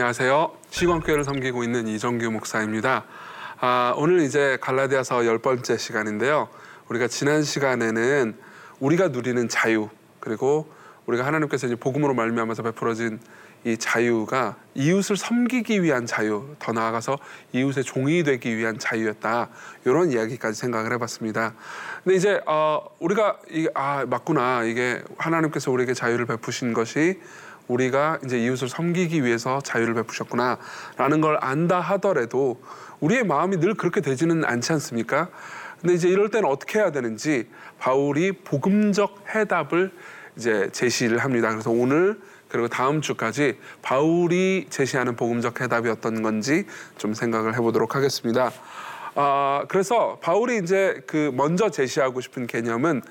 안녕하세요. 시광교회를 섬기고 있는 이정규 목사입니다. 아, 오늘 이제 갈라디아서 열 번째 시간인데요. 우리가 지난 시간에는 우리가 누리는 자유 그리고 우리가 하나님께서 이제 복음으로 말미암아서 베풀어진 이 자유가 이웃을 섬기기 위한 자유, 더 나아가서 이웃의 종이 되기 위한 자유였다. 이런 이야기까지 생각을 해봤습니다. 근데 이제 어, 우리가 이, 아 맞구나 이게 하나님께서 우리에게 자유를 베푸신 것이 우리가 이제 이웃을 섬기기 위해서 자유를 베푸셨구나라는 걸 안다 하더라도 우리의 마음이 늘 그렇게 되지는 않지 않습니까? 근데 이제 이럴 때는 어떻게 해야 되는지 바울이 복음적 해답을 이제 제시를 합니다. 그래서 오늘 그리고 다음 주까지 바울이 제시하는 복음적 해답이 어떤 건지 좀 생각을 해보도록 하겠습니다. 아, 그래서 바울이 이제 그 먼저 제시하고 싶은 개념은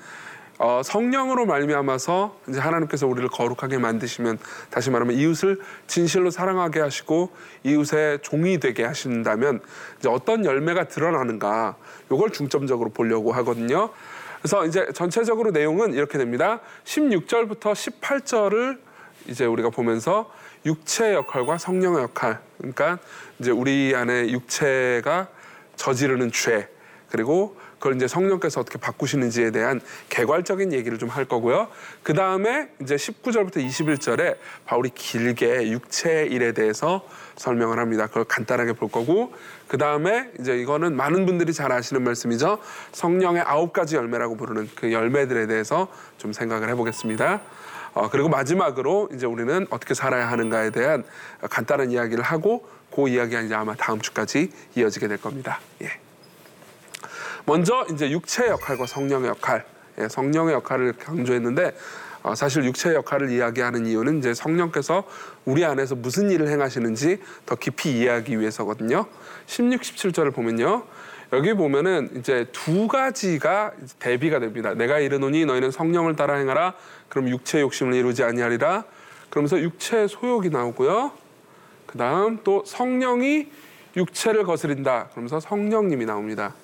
어, 성령으로 말미암아서 이제 하나님께서 우리를 거룩하게 만드시면 다시 말하면 이웃을 진실로 사랑하게 하시고 이웃의 종이 되게 하신다면 이제 어떤 열매가 드러나는가 요걸 중점적으로 보려고 하거든요. 그래서 이제 전체적으로 내용은 이렇게 됩니다. 16절부터 18절을 이제 우리가 보면서 육체의 역할과 성령의 역할 그러니까 이제 우리 안에 육체가 저지르는 죄 그리고 그걸 이제 성령께서 어떻게 바꾸시는지에 대한 개괄적인 얘기를 좀 할 거고요. 그 다음에 이제 19절부터 21절에 바울이 길게 육체의 일에 대해서 설명을 합니다. 그걸 간단하게 볼 거고, 그 다음에 이제 이거는 많은 분들이 잘 아시는 말씀이죠. 성령의 아홉 가지 열매라고 부르는 그 열매들에 대해서 좀 생각을 해보겠습니다. 어, 그리고 마지막으로 이제 우리는 어떻게 살아야 하는가에 대한 간단한 이야기를 하고 그 이야기가 이제 아마 다음 주까지 이어지게 될 겁니다. 예. 먼저 이제 육체의 역할과 성령의 역할, 예, 성령의 역할을 강조했는데 어, 사실 육체의 역할을 이야기하는 이유는 이제 성령께서 우리 안에서 무슨 일을 행하시는지 더 깊이 이해하기 위해서거든요. 16, 17절을 보면요. 여기 보면은 이제 두 가지가 대비가 됩니다. 내가 이르노니 너희는 성령을 따라 행하라. 그럼 육체의 욕심을 이루지 아니하리라. 그러면서 육체의 소욕이 나오고요. 그 다음 또 성령이 육체를 거스린다. 그러면서 성령님이 나옵니다.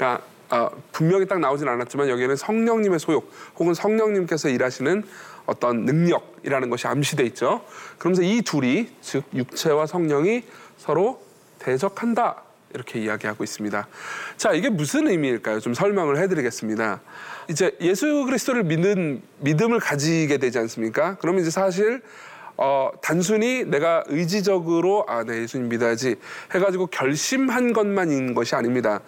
그러니까 어, 분명히 딱 나오진 않았지만 여기에는 성령님의 소욕 혹은 성령님께서 일하시는 어떤 능력이라는 것이 암시돼 있죠. 그러면서 이 둘이 즉 육체와 성령이 서로 대적한다. 이렇게 이야기하고 있습니다. 자, 이게 무슨 의미일까요? 좀 설명을 해드리겠습니다. 이제 예수 그리스도를 믿는 믿음을 가지게 되지 않습니까? 그러면 이제 사실 어, 단순히 내가 의지적으로 아, 네, 예수님 믿어야지 해가지고 결심한 것만인 것이 아닙니다.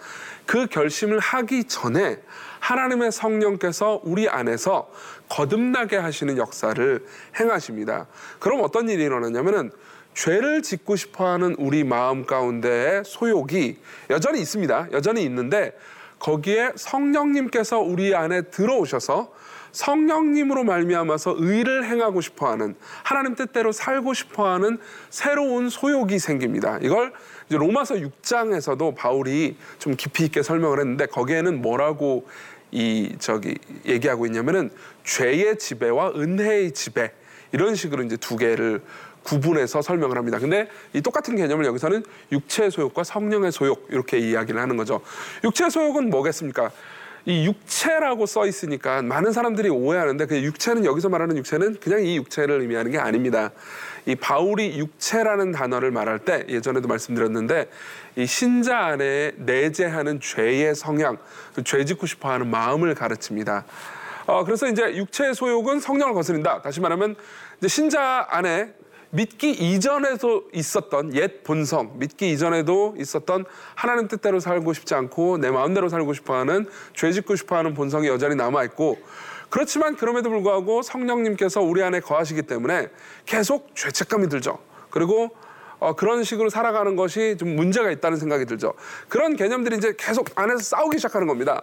그 결심을 하기 전에 하나님의 성령께서 우리 안에서 거듭나게 하시는 역사를 행하십니다. 그럼 어떤 일이 일어나냐면은 죄를 짓고 싶어 하는 우리 마음 가운데의 소욕이 여전히 있습니다. 여전히 있는데 거기에 성령님께서 우리 안에 들어오셔서 성령님으로 말미암아서 의를 행하고 싶어하는 하나님 뜻대로 살고 싶어하는 새로운 소욕이 생깁니다. 이걸 로마서 6장에서도 바울이 좀 깊이 있게 설명을 했는데 거기에는 뭐라고 이 저기 얘기하고 있냐면은 죄의 지배와 은혜의 지배 이런 식으로 이제 두 개를 구분해서 설명을 합니다. 근데 이 똑같은 개념을 여기서는 육체의 소욕과 성령의 소욕 이렇게 이야기를 하는 거죠. 육체의 소욕은 뭐겠습니까? 이 육체라고 써 있으니까 많은 사람들이 오해하는데 그 육체는 여기서 말하는 육체는 그냥 이 육체를 의미하는 게 아닙니다. 이 바울이 육체라는 단어를 말할 때 예전에도 말씀드렸는데 이 신자 안에 내재하는 죄의 성향, 그죄 짓고 싶어 하는 마음을 가르칩니다. 어, 그래서 이제 육체의 소욕은 성령을 거스린다. 다시 말하면 이제 신자 안에 믿기 이전에도 있었던 옛 본성, 믿기 이전에도 있었던 하나님 뜻대로 살고 싶지 않고 내 마음대로 살고 싶어 하는 죄 짓고 싶어 하는 본성이 여전히 남아 있고 그렇지만 그럼에도 불구하고 성령님께서 우리 안에 거하시기 때문에 계속 죄책감이 들죠. 그리고 어, 그런 식으로 살아가는 것이 좀 문제가 있다는 생각이 들죠. 그런 개념들이 이제 계속 안에서 싸우기 시작하는 겁니다.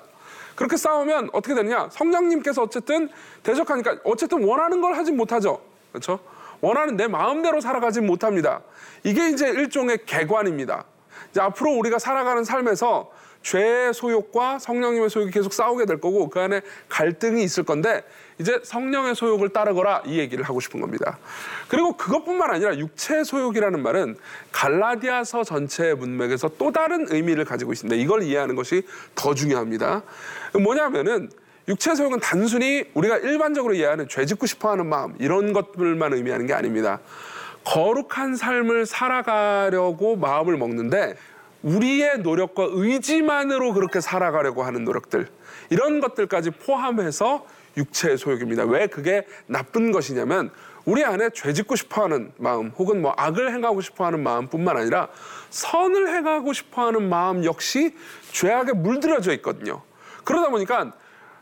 그렇게 싸우면 어떻게 되느냐? 성령님께서 어쨌든 대적하니까 어쨌든 원하는 걸 하진 못하죠. 그렇죠? 원하는 내 마음대로 살아가지 못합니다. 이게 이제 일종의 개관입니다. 이제 앞으로 우리가 살아가는 삶에서 죄의 소욕과 성령님의 소욕이 계속 싸우게 될 거고 그 안에 갈등이 있을 건데 이제 성령의 소욕을 따르거라 이 얘기를 하고 싶은 겁니다. 그리고 그것뿐만 아니라 육체의 소욕이라는 말은 갈라디아서 전체의 문맥에서 또 다른 의미를 가지고 있습니다. 이걸 이해하는 것이 더 중요합니다. 뭐냐면은 육체 소욕은 단순히 우리가 일반적으로 이해하는 죄 짓고 싶어 하는 마음 이런 것들만 의미하는 게 아닙니다. 거룩한 삶을 살아가려고 마음을 먹는데 우리의 노력과 의지만으로 그렇게 살아가려고 하는 노력들 이런 것들까지 포함해서 육체의 소욕입니다. 왜 그게 나쁜 것이냐면 우리 안에 죄 짓고 싶어 하는 마음 혹은 뭐 악을 행하고 싶어 하는 마음뿐만 아니라 선을 행하고 싶어 하는 마음 역시 죄악에 물들어져 있거든요. 그러다 보니까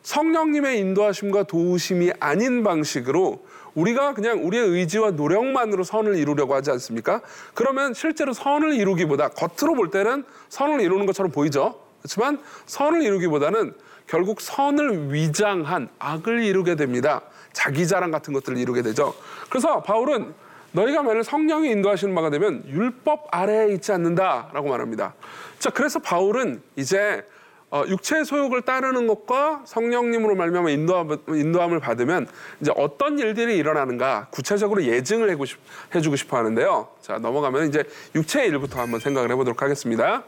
성령님의 인도하심과 도우심이 아닌 방식으로 우리가 그냥 우리의 의지와 노력만으로 선을 이루려고 하지 않습니까? 그러면 실제로 선을 이루기보다 겉으로 볼 때는 선을 이루는 것처럼 보이죠. 그렇지만 선을 이루기보다는 결국 선을 위장한 악을 이루게 됩니다. 자기 자랑 같은 것들을 이루게 되죠. 그래서 바울은 너희가 만일 성령이 인도하시는 바가 되면 율법 아래에 있지 않는다라고 말합니다. 자, 그래서 바울은 이제 어, 육체의 소욕을 따르는 것과 성령님으로 말미암아 인도함, 인도함을 받으면 이제 어떤 일들이 일어나는가 구체적으로 예증을 해고 싶, 해주고 싶어 하는데요. 자 넘어가면 이제 육체의 일부터 한번 생각을 해보도록 하겠습니다.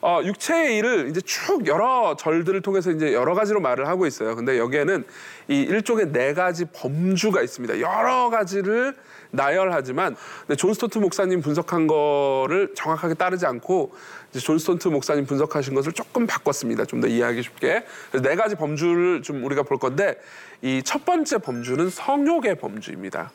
어, 육체의 일을 이제 쭉 여러 절들을 통해서 이제 여러 가지로 말을 하고 있어요. 근데 여기에는 이 일종의 네 가지 범주가 있습니다. 여러 가지를 나열하지만 존 스토트 목사님 분석한 거를 정확하게 따르지 않고 존 스토트 목사님 분석하신 것을 조금 바꿨습니다. 좀 더 이해하기 쉽게. 그래서 네 가지 범주를 좀 우리가 볼 건데 이 첫 번째 범주는 성욕의 범주입니다.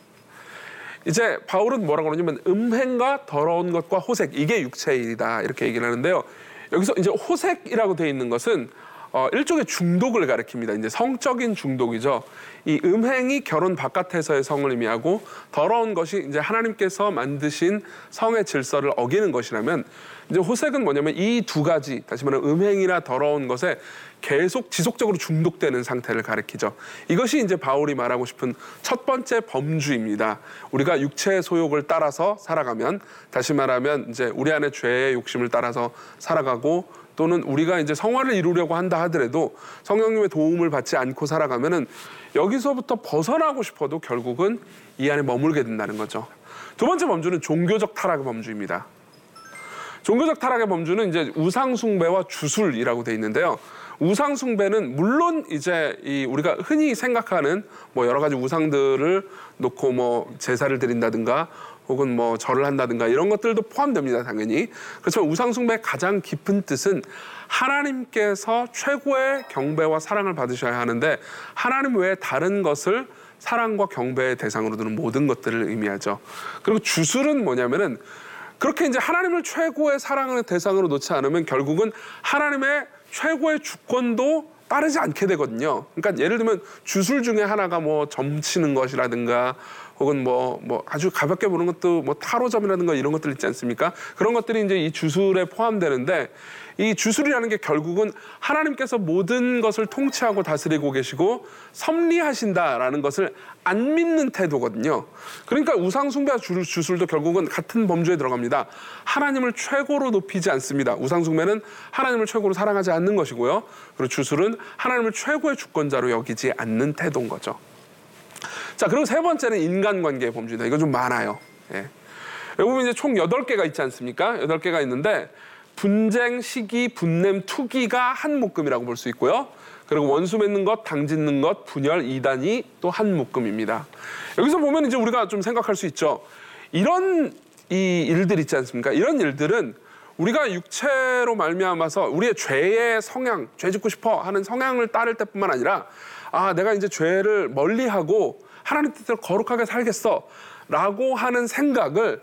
이제 바울은 뭐라고 그러냐면 음행과 더러운 것과 호색 이게 육체의 일이다 이렇게 얘기를 하는데요. 여기서 이제 호색이라고 되어 있는 것은 어, 일종의 중독을 가리킵니다. 이제 성적인 중독이죠. 이 음행이 결혼 바깥에서의 성을 의미하고 더러운 것이 이제 하나님께서 만드신 성의 질서를 어기는 것이라면 이제 호색은 뭐냐면 이 두 가지 다시 말하면 음행이나 더러운 것에 계속 지속적으로 중독되는 상태를 가리키죠. 이것이 이제 바울이 말하고 싶은 첫 번째 범주입니다. 우리가 육체의 소욕을 따라서 살아가면 다시 말하면 이제 우리 안에 죄의 욕심을 따라서 살아가고 또는 우리가 이제 성화를 이루려고 한다 하더라도 성령님의 도움을 받지 않고 살아가면은 여기서부터 벗어나고 싶어도 결국은 이 안에 머물게 된다는 거죠. 두 번째 범주는 종교적 타락의 범주입니다. 종교적 타락의 범주는 이제 우상숭배와 주술이라고 돼 있는데요. 우상숭배는 물론 이제 이 우리가 흔히 생각하는 뭐 여러 가지 우상들을 놓고 뭐 제사를 드린다든가 혹은 뭐 절을 한다든가 이런 것들도 포함됩니다, 당연히. 그렇지만 우상숭배의 가장 깊은 뜻은 하나님께서 최고의 경배와 사랑을 받으셔야 하는데 하나님 외에 다른 것을 사랑과 경배의 대상으로 두는 모든 것들을 의미하죠. 그리고 주술은 뭐냐면은 그렇게 이제 하나님을 최고의 사랑의 대상으로 놓지 않으면 결국은 하나님의 최고의 주권도 따르지 않게 되거든요. 그러니까 예를 들면 주술 중에 하나가 뭐 점치는 것이라든가 혹은 뭐, 뭐 아주 가볍게 보는 것도 뭐 타로점이라든가 이런 것들 있지 않습니까? 그런 것들이 이제 이 주술에 포함되는데 이 주술이라는 게 결국은 하나님께서 모든 것을 통치하고 다스리고 계시고 섭리하신다라는 것을 안 믿는 태도거든요. 그러니까 우상숭배와 주술도 결국은 같은 범주에 들어갑니다. 하나님을 최고로 높이지 않습니다. 우상숭배는 하나님을 최고로 사랑하지 않는 것이고요. 그리고 주술은 하나님을 최고의 주권자로 여기지 않는 태도인 거죠. 자, 그리고 세 번째는 인간관계의 범주입니다. 이거 좀 많아요. 예. 여기 보면 이제 총 여덟 개가 있지 않습니까? 여덟 개가 있는데 분쟁, 시기, 분냄, 투기가 한 묶음이라고 볼 수 있고요. 그리고 원수 맺는 것, 당 짓는 것, 분열, 이단이 또 한 묶음입니다. 여기서 보면 이제 우리가 좀 생각할 수 있죠. 이런 이 일들 있지 않습니까? 이런 일들은 우리가 육체로 말미암아서 우리의 죄의 성향, 죄 짓고 싶어 하는 성향을 따를 때뿐만 아니라 아, 내가 이제 죄를 멀리하고 하나님 뜻대로 거룩하게 살겠어. 라고 하는 생각을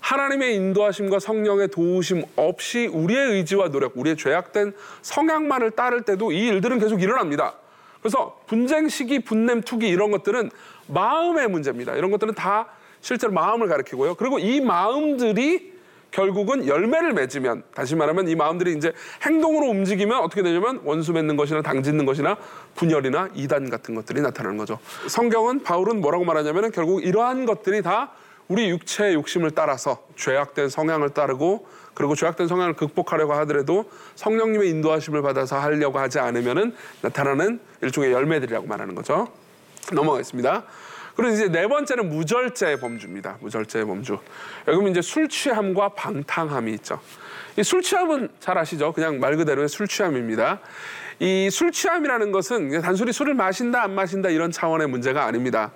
하나님의 인도하심과 성령의 도우심 없이 우리의 의지와 노력, 우리의 죄악된 성향만을 따를 때도 이 일들은 계속 일어납니다. 그래서 분쟁, 시기, 분냄, 투기 이런 것들은 마음의 문제입니다. 이런 것들은 다 실제로 마음을 가리키고요. 그리고 이 마음들이 결국은 열매를 맺으면 다시 말하면 이 마음들이 이제 행동으로 움직이면 어떻게 되냐면 원수 맺는 것이나 당 짓는 것이나 분열이나 이단 같은 것들이 나타나는 거죠. 성경은 바울은 뭐라고 말하냐면은 결국 이러한 것들이 다 우리 육체의 욕심을 따라서 죄악된 성향을 따르고 그리고 죄악된 성향을 극복하려고 하더라도 성령님의 인도하심을 받아서 하려고 하지 않으면은 나타나는 일종의 열매들이라고 말하는 거죠. 넘어가겠습니다. 그리고 이제 네 번째는 무절제의 범주입니다. 무절제의 범주. 여기 이제 술 취함과 방탕함이 있죠. 이 술 취함은 잘 아시죠? 그냥 말 그대로의 술 취함입니다. 이 술 취함이라는 것은 단순히 술을 마신다 안 마신다 이런 차원의 문제가 아닙니다.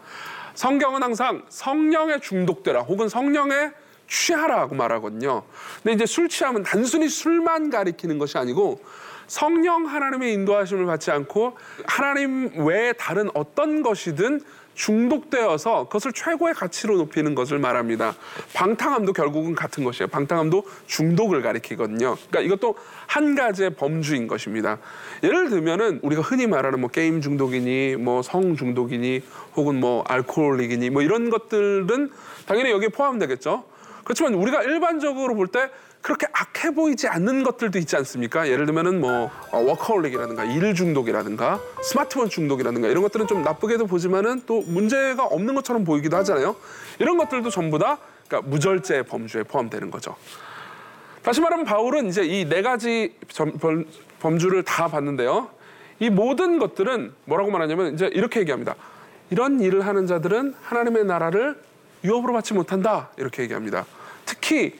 성경은 항상 성령에 중독되라 혹은 성령에 취하라고 말하거든요. 근데 이제 술 취함은 단순히 술만 가리키는 것이 아니고 성령 하나님의 인도하심을 받지 않고 하나님 외에 다른 어떤 것이든 중독되어서 그것을 최고의 가치로 높이는 것을 말합니다. 방탕함도 결국은 같은 것이에요. 방탕함도 중독을 가리키거든요. 그러니까 이것도 한 가지의 범주인 것입니다. 예를 들면은 우리가 흔히 말하는 뭐 게임 중독이니 뭐 성 중독이니 혹은 뭐 알코올릭이니 뭐 이런 것들은 당연히 여기에 포함되겠죠. 그렇지만 우리가 일반적으로 볼때 그렇게 악해 보이지 않는 것들도 있지 않습니까? 예를 들면은 뭐 어, 워커홀릭이라든가 일 중독이라든가 스마트폰 중독이라든가 이런 것들은 좀 나쁘게도 보지만은 또 문제가 없는 것처럼 보이기도 하잖아요. 이런 것들도 전부 다 그러니까 무절제 범주에 포함되는 거죠. 다시 말하면 바울은 이제 이 네 가지 점- 범- 범주를 다 봤는데요. 이 모든 것들은 뭐라고 말하냐면 이제 이렇게 얘기합니다. 이런 일을 하는 자들은 하나님의 나라를 유업으로 받지 못한다. 이렇게 얘기합니다. 특히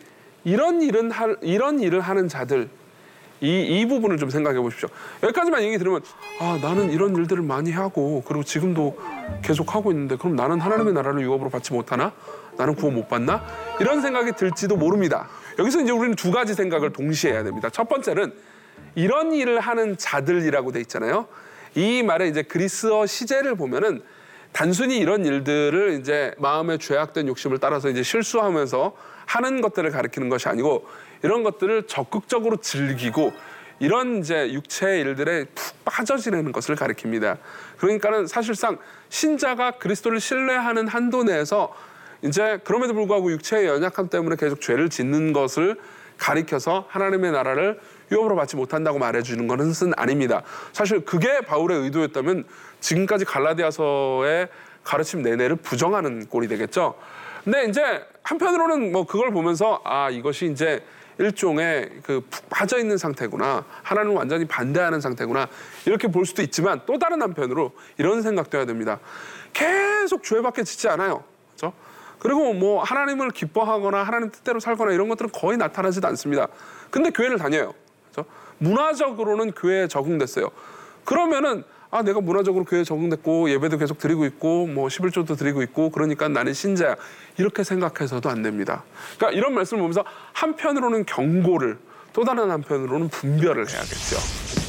이런 일은 할- 이런 일을 하는 자들 이, 이 부분을 좀 생각해 보십시오. 여기까지만 얘기 들으면 아 나는 이런 일들을 많이 하고 그리고 지금도 계속 하고 있는데 그럼 나는 하나님의 나라를 유업으로 받지 못하나? 나는 구원 못 받나? 이런 생각이 들지도 모릅니다. 여기서 이제 우리는 두 가지 생각을 동시에 해야 됩니다. 첫 번째는 이런 일을 하는 자들이라고 돼 있잖아요. 이 말에 이제 그리스어 시제를 보면은 단순히 이런 일들을 이제 마음의 죄악된 욕심을 따라서 이제 실수하면서 하는 것들을 가리키는 것이 아니고 이런 것들을 적극적으로 즐기고 이런 이제 육체의 일들에 푹 빠져 지내는 것을 가리킵니다. 그러니까는 사실상 신자가 그리스도를 신뢰하는 한도 내에서 이제 그럼에도 불구하고 육체의 연약함 때문에 계속 죄를 짓는 것을 가리켜서 하나님의 나라를 유업으로 받지 못한다고 말해주는 것은 아닙니다. 사실 그게 바울의 의도였다면 지금까지 갈라디아서의 가르침 내내를 부정하는 꼴이 되겠죠. 근데 이제 한편으로는 뭐 그걸 보면서 아 이것이 이제 일종의 그 푹 빠져 있는 상태구나 하나님을 완전히 반대하는 상태구나 이렇게 볼 수도 있지만 또 다른 한편으로 이런 생각도 해야 됩니다. 계속 죄밖에 짓지 않아요. 그렇죠? 그리고 뭐 하나님을 기뻐하거나 하나님 뜻대로 살거나 이런 것들은 거의 나타나지도 않습니다. 근데 교회를 다녀요. 그렇죠? 문화적으로는 교회에 적응됐어요. 그러면은 아 내가 문화적으로 교회에 적응됐고 예배도 계속 드리고 있고 뭐 11조도 드리고 있고 그러니까 나는 신자야 이렇게 생각해서도 안 됩니다. 그러니까 이런 말씀을 보면서 한편으로는 경고를 또 다른 한편으로는 분별을 해야겠죠.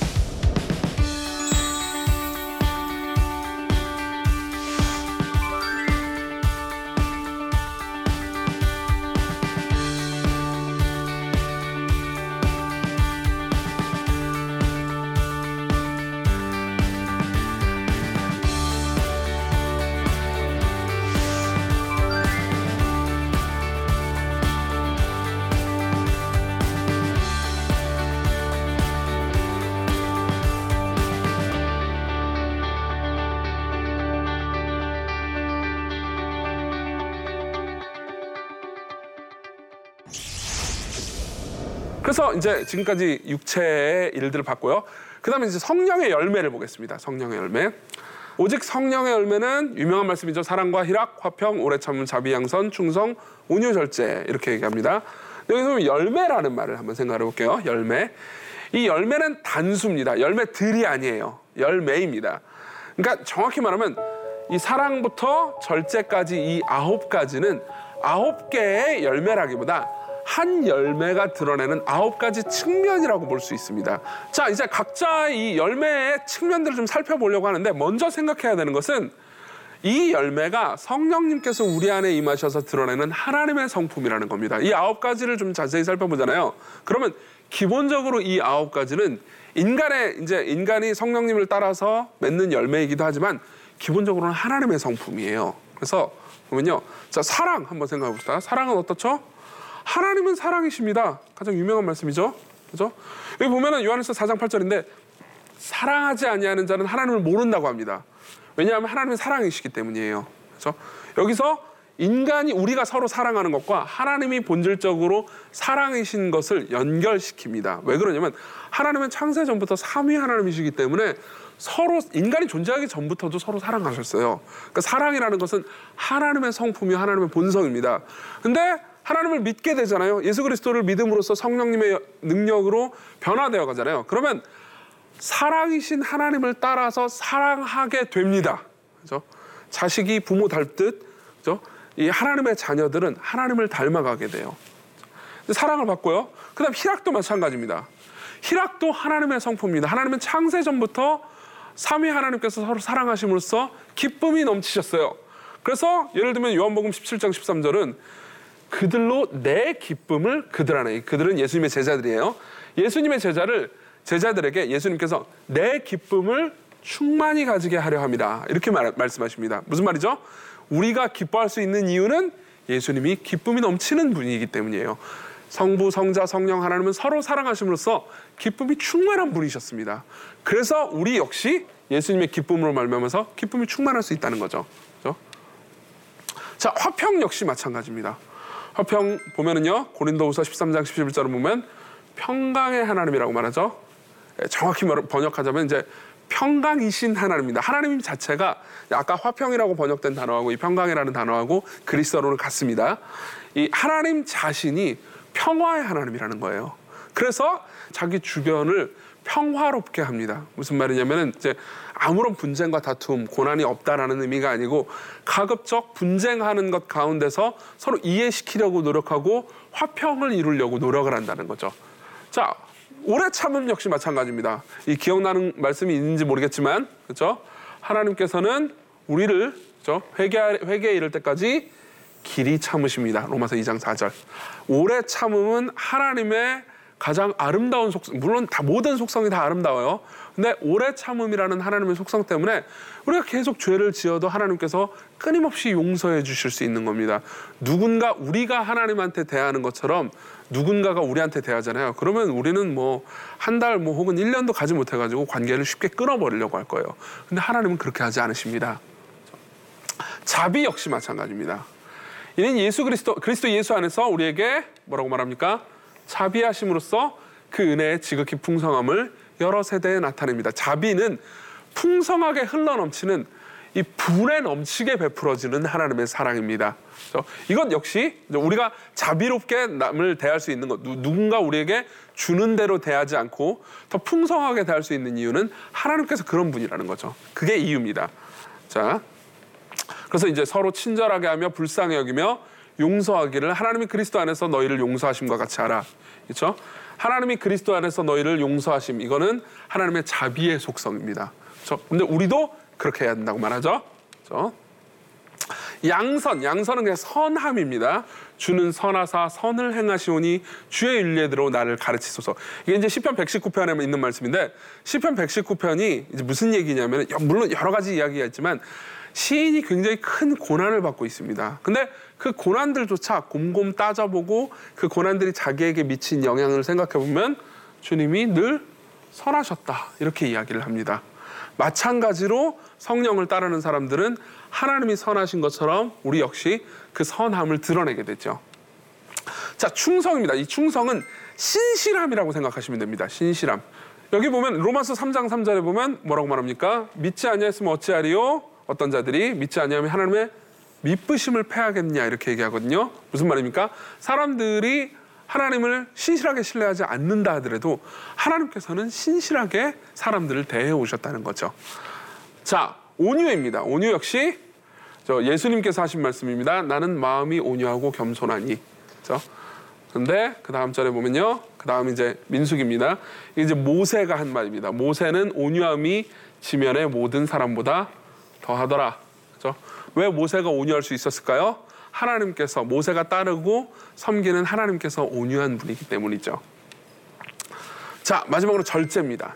그래서 이제 지금까지 육체의 일들을 봤고요. 그 다음에 이제 성령의 열매를 보겠습니다. 성령의 열매. 오직 성령의 열매는 유명한 말씀이죠. 사랑과 희락, 화평, 오래 참음, 자비, 양선, 충성, 온유, 절제 이렇게 얘기합니다. 여기서 열매라는 말을 한번 생각해 볼게요. 열매. 이 열매는 단수입니다. 열매들이 아니에요. 열매입니다. 그러니까 정확히 말하면 이 사랑부터 절제까지 이 아홉 가지는 아홉 개의 열매라기보다 한 열매가 드러내는 아홉 가지 측면이라고 볼 수 있습니다. 자, 이제 각자 이 열매의 측면들을 좀 살펴보려고 하는데 먼저 생각해야 되는 것은 이 열매가 성령님께서 우리 안에 임하셔서 드러내는 하나님의 성품이라는 겁니다. 이 아홉 가지를 좀 자세히 살펴보잖아요. 그러면 기본적으로 이 아홉 가지는 인간의 이제 인간이 성령님을 따라서 맺는 열매이기도 하지만 기본적으로는 하나님의 성품이에요. 그래서 보면요. 자, 사랑 한번 생각해 봅시다. 사랑은 어떻죠? 하나님은 사랑이십니다. 가장 유명한 말씀이죠. 그죠? 여기 보면은 요한일서 4장 8절인데 사랑하지 아니하는 자는 하나님을 모른다고 합니다. 왜냐하면 하나님은 사랑이시기 때문이에요. 그렇죠? 여기서 인간이 우리가 서로 사랑하는 것과 하나님이 본질적으로 사랑이신 것을 연결시킵니다. 왜 그러냐면 하나님은 창세 전부터 삼위 하나님이시기 때문에 서로 인간이 존재하기 전부터도 서로 사랑하셨어요. 그러니까 사랑이라는 것은 하나님의 성품이 하나님의 본성입니다. 근데 하나님을 믿게 되잖아요. 예수 그리스도를 믿음으로써 성령님의 능력으로 변화되어 가잖아요. 그러면 사랑이신 하나님을 따라서 사랑하게 됩니다. 그죠? 자식이 부모 닮듯 그죠? 이 하나님의 자녀들은 하나님을 닮아가게 돼요. 사랑을 받고요. 그 다음 희락도 마찬가지입니다. 희락도 하나님의 성품입니다. 하나님은 창세 전부터 삼위 하나님께서 서로 사랑하심으로써 기쁨이 넘치셨어요. 그래서 예를 들면 요한복음 17장 13절은 그들로 내 기쁨을 그들 안에 그들은 예수님의 제자들이에요. 예수님의 제자를 제자들에게 예수님께서 내 기쁨을 충만히 가지게 하려 합니다. 이렇게 말, 말씀하십니다. 무슨 말이죠? 우리가 기뻐할 수 있는 이유는 예수님이 기쁨이 넘치는 분이기 때문이에요. 성부, 성자, 성령 하나님은 서로 사랑하심으로써 기쁨이 충만한 분이셨습니다. 그래서 우리 역시 예수님의 기쁨으로 말미암아서 기쁨이 충만할 수 있다는 거죠. 그렇죠? 자, 화평 역시 마찬가지입니다. 화평 보면은요. 고린도후서 13장 11절을 보면 평강의 하나님이라고 말하죠. 예, 정확히 말- 번역하자면 이제 평강이신 하나님입니다. 하나님 자체가 아까 화평이라고 번역된 단어하고 이 평강이라는 단어하고 그리스어로는 같습니다. 이 하나님 자신이 평화의 하나님이라는 거예요. 그래서 자기 주변을 평화롭게 합니다. 무슨 말이냐면은 이제 아무런 분쟁과 다툼, 고난이 없다라는 의미가 아니고 가급적 분쟁하는 것 가운데서 서로 이해시키려고 노력하고 화평을 이루려고 노력을 한다는 거죠. 자, 오래 참음 역시 마찬가지입니다. 이 기억나는 말씀이 있는지 모르겠지만, 그렇죠? 하나님께서는 우리를 그렇죠? 회개 회개에 이를 때까지 길이 참으십니다. 로마서 2장 4절. 오래 참음은 하나님의 가장 아름다운 속성, 물론 다 모든 속성이 다 아름다워요. 근데 오래 참음이라는 하나님의 속성 때문에 우리가 계속 죄를 지어도 하나님께서 끊임없이 용서해 주실 수 있는 겁니다. 누군가 우리가 하나님한테 대하는 것처럼 누군가가 우리한테 대하잖아요. 그러면 우리는 뭐 한 달 뭐 혹은 1년도 가지 못해 가지고 관계를 쉽게 끊어버리려고 할 거예요. 근데 하나님은 그렇게 하지 않으십니다. 자비 역시 마찬가지입니다. 이는 예수 그리스도 그리스도 예수 안에서 우리에게 뭐라고 말합니까? 자비하심으로써 그 은혜의 지극히 풍성함을 여러 세대에 나타냅니다. 자비는 풍성하게 흘러넘치는 이 불에 넘치게 베풀어지는 하나님의 사랑입니다. 이것 역시 우리가 자비롭게 남을 대할 수 있는 것, 누- 누군가 우리에게 주는 대로 대하지 않고 더 풍성하게 대할 수 있는 이유는 하나님께서 그런 분이라는 거죠. 그게 이유입니다. 자, 그래서 이제 서로 친절하게 하며 불쌍히 여기며 용서하기를 하나님이 그리스도 안에서 너희를 용서하심과 같이 하라. 그렇죠? 하나님이 그리스도 안에서 너희를 용서하심 이거는 하나님의 자비의 속성입니다. 그렇죠? 근데 우리도 그렇게 해야 된다고 말하죠. 그렇죠? 양선, 양선은 그냥 선함입니다. 주는 선하사 선을 행하시오니 주의 윤례대로 나를 가르치소서. 이게 이제 시편 119편에 있는 말씀인데 시편 119편이 이제 무슨 얘기냐면 물론 여러 가지 이야기가 있지만 시인이 굉장히 큰 고난을 받고 있습니다. 근데 그 고난들조차 곰곰 따져보고 그 고난들이 자기에게 미친 영향을 생각해 보면 주님이 늘 선하셨다. 이렇게 이야기를 합니다. 마찬가지로 성령을 따르는 사람들은 하나님이 선하신 것처럼 우리 역시 그 선함을 드러내게 되죠. 자, 충성입니다. 이 충성은 신실함이라고 생각하시면 됩니다. 신실함. 여기 보면 로마서 3장 3절에 보면 뭐라고 말합니까? 믿지 아니하였으면 어찌하리요? 어떤 자들이 믿지 아니하면 하나님의 미쁘심을 패하겠냐 이렇게 얘기하거든요. 무슨 말입니까? 사람들이 하나님을 신실하게 신뢰하지 않는다 하더라도 하나님께서는 신실하게 사람들을 대해 오셨다는 거죠. 자, 온유입니다. 온유 역시 저 예수님께서 하신 말씀입니다. 나는 마음이 온유하고 겸손하니. 그렇죠? 근데 그 다음 절에 보면요. 그 다음 이제 민숙입니다. 이제 모세가 한 말입니다. 모세는 온유함이 지면의 모든 사람보다 더하더라. 그렇죠? 왜 모세가 온유할 수 있었을까요? 하나님께서 모세가 따르고 섬기는 하나님께서 온유한 분이기 때문이죠. 자, 마지막으로 절제입니다.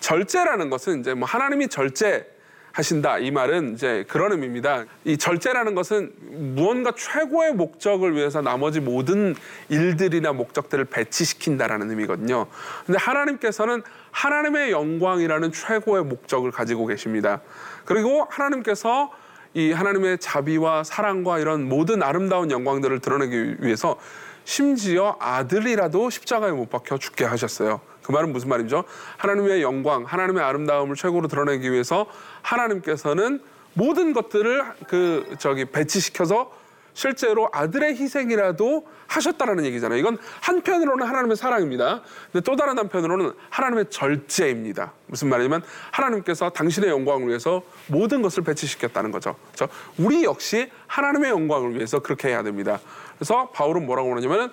절제라는 것은 이제 뭐 하나님이 절제 하신다 이 말은 이제 그런 의미입니다. 이 절제라는 것은 무언가 최고의 목적을 위해서 나머지 모든 일들이나 목적들을 배치시킨다라는 의미거든요. 근데 하나님께서는 하나님의 영광이라는 최고의 목적을 가지고 계십니다. 그리고 하나님께서 이 하나님의 자비와 사랑과 이런 모든 아름다운 영광들을 드러내기 위해서 심지어 아들이라도 십자가에 못 박혀 죽게 하셨어요. 그 말은 무슨 말이죠? 하나님의 영광, 하나님의 아름다움을 최고로 드러내기 위해서 하나님께서는 모든 것들을 그 저기 배치시켜서 실제로 아들의 희생이라도 하셨다라는 얘기잖아요. 이건 한편으로는 하나님의 사랑입니다. 근데 또 다른 한편으로는 하나님의 절제입니다. 무슨 말이냐면 하나님께서 당신의 영광을 위해서 모든 것을 배치시켰다는 거죠. 그렇죠? 우리 역시 하나님의 영광을 위해서 그렇게 해야 됩니다. 그래서 바울은 뭐라고 그러냐면은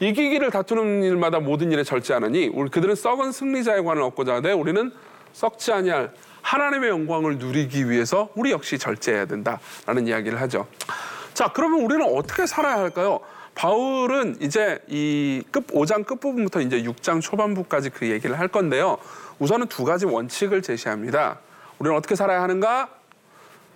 이기기를 다투는 일마다 모든 일에 절제하느니 우리 그들은 썩은 승리자의 관을 얻고자 하되 우리는 썩지 아니할 하나님의 영광을 누리기 위해서 우리 역시 절제해야 된다라는 이야기를 하죠. 자, 그러면 우리는 어떻게 살아야 할까요? 바울은 이제 이 끝, 5장 끝부분부터 이제 6장 초반부까지 그 얘기를 할 건데요. 우선은 두 가지 원칙을 제시합니다. 우리는 어떻게 살아야 하는가?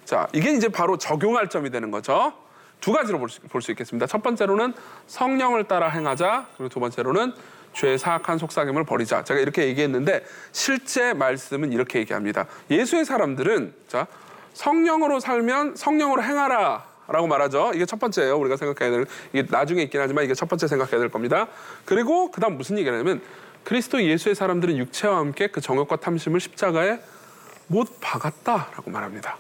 자, 이게 이제 바로 적용할 점이 되는 거죠. 두 가지로 볼 수, 볼 수 있겠습니다. 첫 번째로는 성령을 따라 행하자. 그리고 두 번째로는 죄의 사악한 속삭임을 버리자. 제가 이렇게 얘기했는데 실제 말씀은 이렇게 얘기합니다. 예수의 사람들은 자 성령으로 살면 성령으로 행하라. 라고 말하죠. 이게 첫 번째예요. 우리가 생각해야 될 이게 나중에 있긴 하지만 이게 첫 번째 생각해야 될 겁니다. 그리고 그다음 무슨 얘기냐면 그리스도 예수의 사람들은 육체와 함께 그 정욕과 탐심을 십자가에 못 박았다라고 말합니다.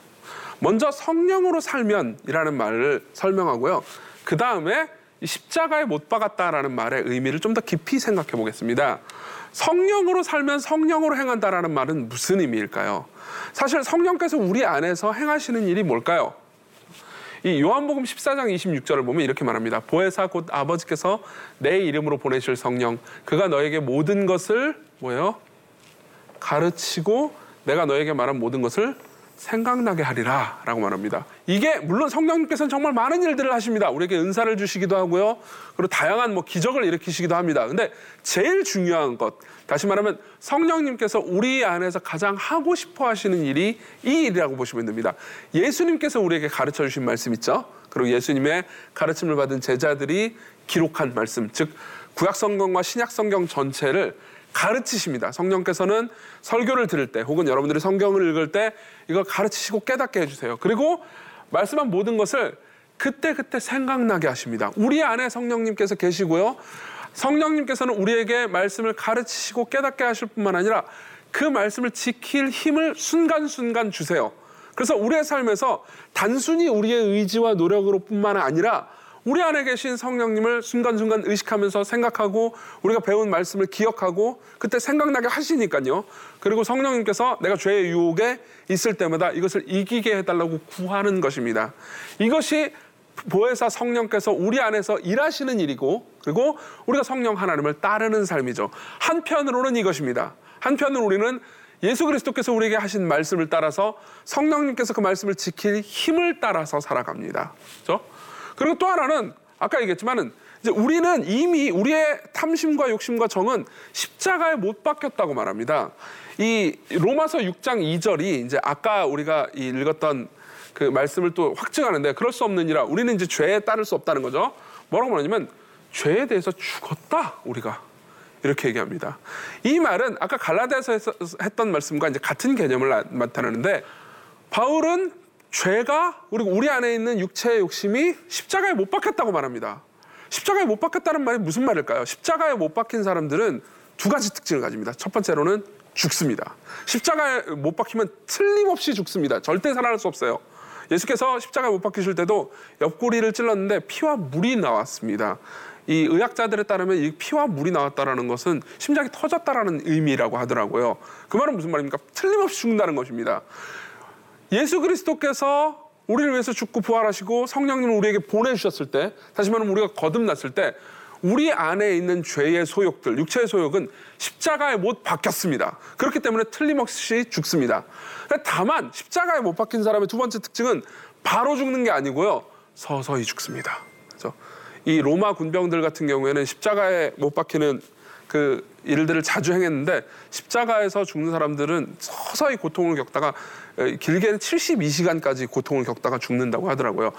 먼저 성령으로 살면이라는 말을 설명하고요. 그 다음에 십자가에 못 박았다라는 말의 의미를 좀 더 깊이 생각해 보겠습니다. 성령으로 살면 성령으로 행한다라는 말은 무슨 의미일까요? 사실 성령께서 우리 안에서 행하시는 일이 뭘까요? 이 요한복음 14장 26절을 보면 이렇게 말합니다. 보혜사 곧 아버지께서 내 이름으로 보내실 성령 그가 너에게 모든 것을 뭐예요? 가르치고 내가 너에게 말한 모든 것을 생각나게 하리라 라고 말합니다. 이게 물론 성령님께서는 정말 많은 일들을 하십니다. 우리에게 은사를 주시기도 하고요. 그리고 다양한 뭐 기적을 일으키시기도 합니다. 근데 제일 중요한 것, 다시 말하면 성령님께서 우리 안에서 가장 하고 싶어 하시는 일이 이 일이라고 보시면 됩니다. 예수님께서 우리에게 가르쳐 주신 말씀 있죠? 그리고 예수님의 가르침을 받은 제자들이 기록한 말씀, 즉 구약 성경과 신약 성경 전체를 가르치십니다. 성령께서는 설교를 들을 때 혹은 여러분들이 성경을 읽을 때 이걸 가르치시고 깨닫게 해주세요. 그리고 말씀한 모든 것을 그때 그때 생각나게 하십니다. 우리 안에 성령님께서 계시고요. 성령님께서는 우리에게 말씀을 가르치시고 깨닫게 하실 뿐만 아니라 그 말씀을 지킬 힘을 순간순간 주세요. 그래서 우리의 삶에서 단순히 우리의 의지와 노력으로 뿐만 아니라 우리 안에 계신 성령님을 순간순간 의식하면서 생각하고 우리가 배운 말씀을 기억하고 그때 생각나게 하시니까요. 그리고 성령님께서 내가 죄의 유혹에 있을 때마다 이것을 이기게 해달라고 구하는 것입니다. 이것이 보혜사 성령께서 우리 안에서 일하시는 일이고 그리고 우리가 성령 하나님을 따르는 삶이죠. 한편으로는 이것입니다. 한편으로 우리는 예수 그리스도께서 우리에게 하신 말씀을 따라서 성령님께서 그 말씀을 지킬 힘을 따라서 살아갑니다. 그렇죠? 그리고 또 하나는 아까 얘기했지만은 이제 우리는 이미 우리의 탐심과 욕심과 정은 십자가에 못 박혔다고 말합니다. 이 로마서 6장 2절이 이제 아까 우리가 읽었던 그 말씀을 또 확증하는데 그럴 수 없는 이라 우리는 이제 죄에 따를 수 없다는 거죠. 뭐라고 말하냐면 죄에 대해서 죽었다 우리가 이렇게 얘기합니다. 이 말은 아까 갈라디아서 했던 말씀과 이제 같은 개념을 나타내는데 바울은 죄가 그리고 우리 안에 있는 육체의 욕심이 십자가에 못 박혔다고 말합니다. 십자가에 못 박혔다는 말이 무슨 말일까요? 십자가에 못 박힌 사람들은 두 가지 특징을 가집니다. 첫 번째로는 죽습니다. 십자가에 못 박히면 틀림없이 죽습니다. 절대 살아날 수 없어요. 예수께서 십자가에 못 박히실 때도 옆구리를 찔렀는데 피와 물이 나왔습니다. 이 의학자들에 따르면 이 피와 물이 나왔다라는 것은 심장이 터졌다라는 의미라고 하더라고요. 그 말은 무슨 말입니까? 틀림없이 죽는다는 것입니다. 예수 그리스도께서 우리를 위해서 죽고 부활하시고 성령님을 우리에게 보내주셨을 때, 다시 말하면 우리가 거듭났을 때, 우리 안에 있는 죄의 소욕들, 육체의 소욕은 십자가에 못 박혔습니다. 그렇기 때문에 틀림없이 죽습니다. 다만 십자가에 못 박힌 사람의 두 번째 특징은 바로 죽는 게 아니고요. 서서히 죽습니다. 그렇죠? 이 로마 군병들 같은 경우에는 십자가에 못 박히는 그 일들을 자주 행했는데 십자가에서 죽는 사람들은 서서히 고통을 겪다가 길게는 72시간까지 고통을 겪다가 죽는다고 하더라고요.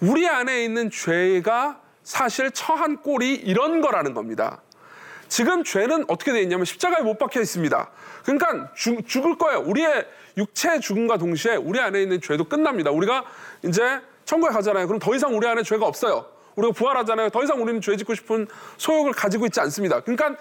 우리 안에 있는 죄가 사실 처한 꼴이 이런 거라는 겁니다. 지금 죄는 어떻게 되어 있냐면 십자가에 못 박혀 있습니다. 그러니까 죽, 죽을 거예요. 우리의 육체 죽음과 동시에 우리 안에 있는 죄도 끝납니다. 우리가 이제 천국에 가잖아요. 그럼 더 이상 우리 안에 죄가 없어요. 우리가 부활하잖아요. 더 이상 우리는 죄 짓고 싶은 소욕을 가지고 있지 않습니다. 그러니까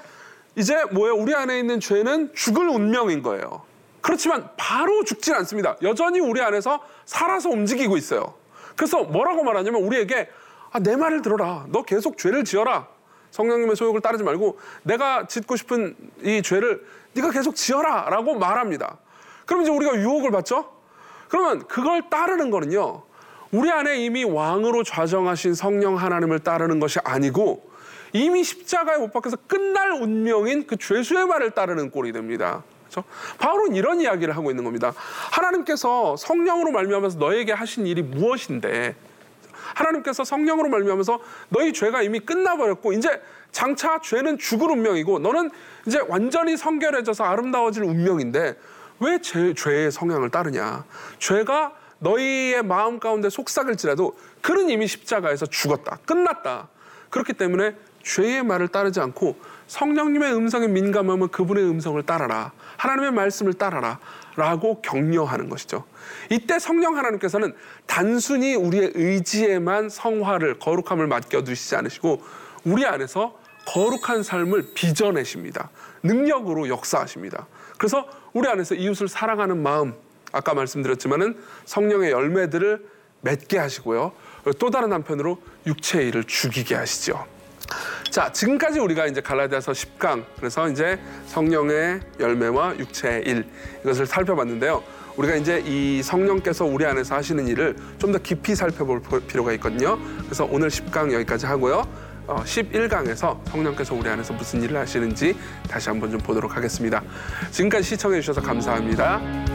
이제 뭐예요? 우리 안에 있는 죄는 죽을 운명인 거예요. 그렇지만 바로 죽진 않습니다. 여전히 우리 안에서 살아서 움직이고 있어요. 그래서 뭐라고 말하냐면 우리에게 아, 내 말을 들어라. 너 계속 죄를 지어라. 성령님의 소욕을 따르지 말고 내가 짓고 싶은 이 죄를 네가 계속 지어라라고 말합니다. 그럼 이제 우리가 유혹을 받죠? 그러면 그걸 따르는 거는요. 우리 안에 이미 왕으로 좌정하신 성령 하나님을 따르는 것이 아니고 이미 십자가에 못 박혀서 끝날 운명인 그 죄수의 말을 따르는 꼴이 됩니다. 그렇죠? 바울은 이런 이야기를 하고 있는 겁니다. 하나님께서 성령으로 말미암아서 너에게 하신 일이 무엇인데 하나님께서 성령으로 말미암아서 너희 죄가 이미 끝나버렸고 이제 장차 죄는 죽을 운명이고 너는 이제 완전히 성결해져서 아름다워질 운명인데 왜 죄, 죄의 성향을 따르냐? 죄가 너희의 마음 가운데 속삭일지라도 그는 이미 십자가에서 죽었다. 끝났다. 그렇기 때문에 죄의 말을 따르지 않고 성령님의 음성에 민감하면 그분의 음성을 따라라. 하나님의 말씀을 따라라. 라고 격려하는 것이죠. 이때 성령 하나님께서는 단순히 우리의 의지에만 성화를, 거룩함을 맡겨두시지 않으시고 우리 안에서 거룩한 삶을 빚어내십니다. 능력으로 역사하십니다. 그래서 우리 안에서 이웃을 사랑하는 마음, 아까 말씀드렸지만은 성령의 열매들을 맺게 하시고요. 또 다른 한편으로 육체의 일을 죽이게 하시죠. 자, 지금까지 우리가 이제 갈라디아서 10강 그래서 이제 성령의 열매와 육체의 일 이것을 살펴봤는데요. 우리가 이제 이 성령께서 우리 안에서 하시는 일을 좀 더 깊이 살펴볼 필요가 있거든요. 그래서 오늘 10강 여기까지 하고요. 어, 11강에서 성령께서 우리 안에서 무슨 일을 하시는지 다시 한번 좀 보도록 하겠습니다. 지금까지 시청해 주셔서 감사합니다.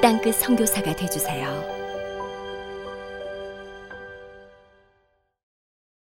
땅끝 성교사가 되주세요